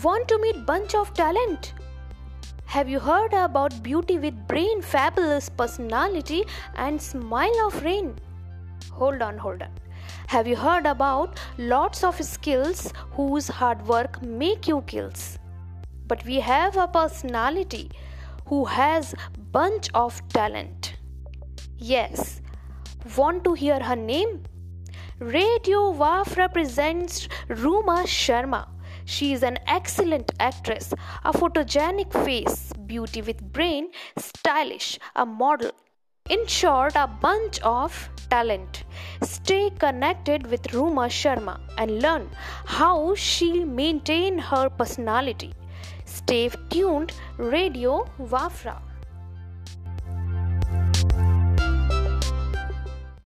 Want to meet bunch of talent? Have you heard about beauty with brain, fabulous personality, and smile of rain? Hold on, hold on. Have you heard about lots of skills whose hard work make you kills? But we have a personality who has bunch of talent. Yes. Want to hear her name? Radio WAF represents Ruma Sharma. She is an excellent actress, a photogenic face, beauty with brain, stylish, a model. In short, a bunch of talent. Stay connected with Ruma Sharma and learn how she maintain her personality. Stay tuned, Radio Wafra.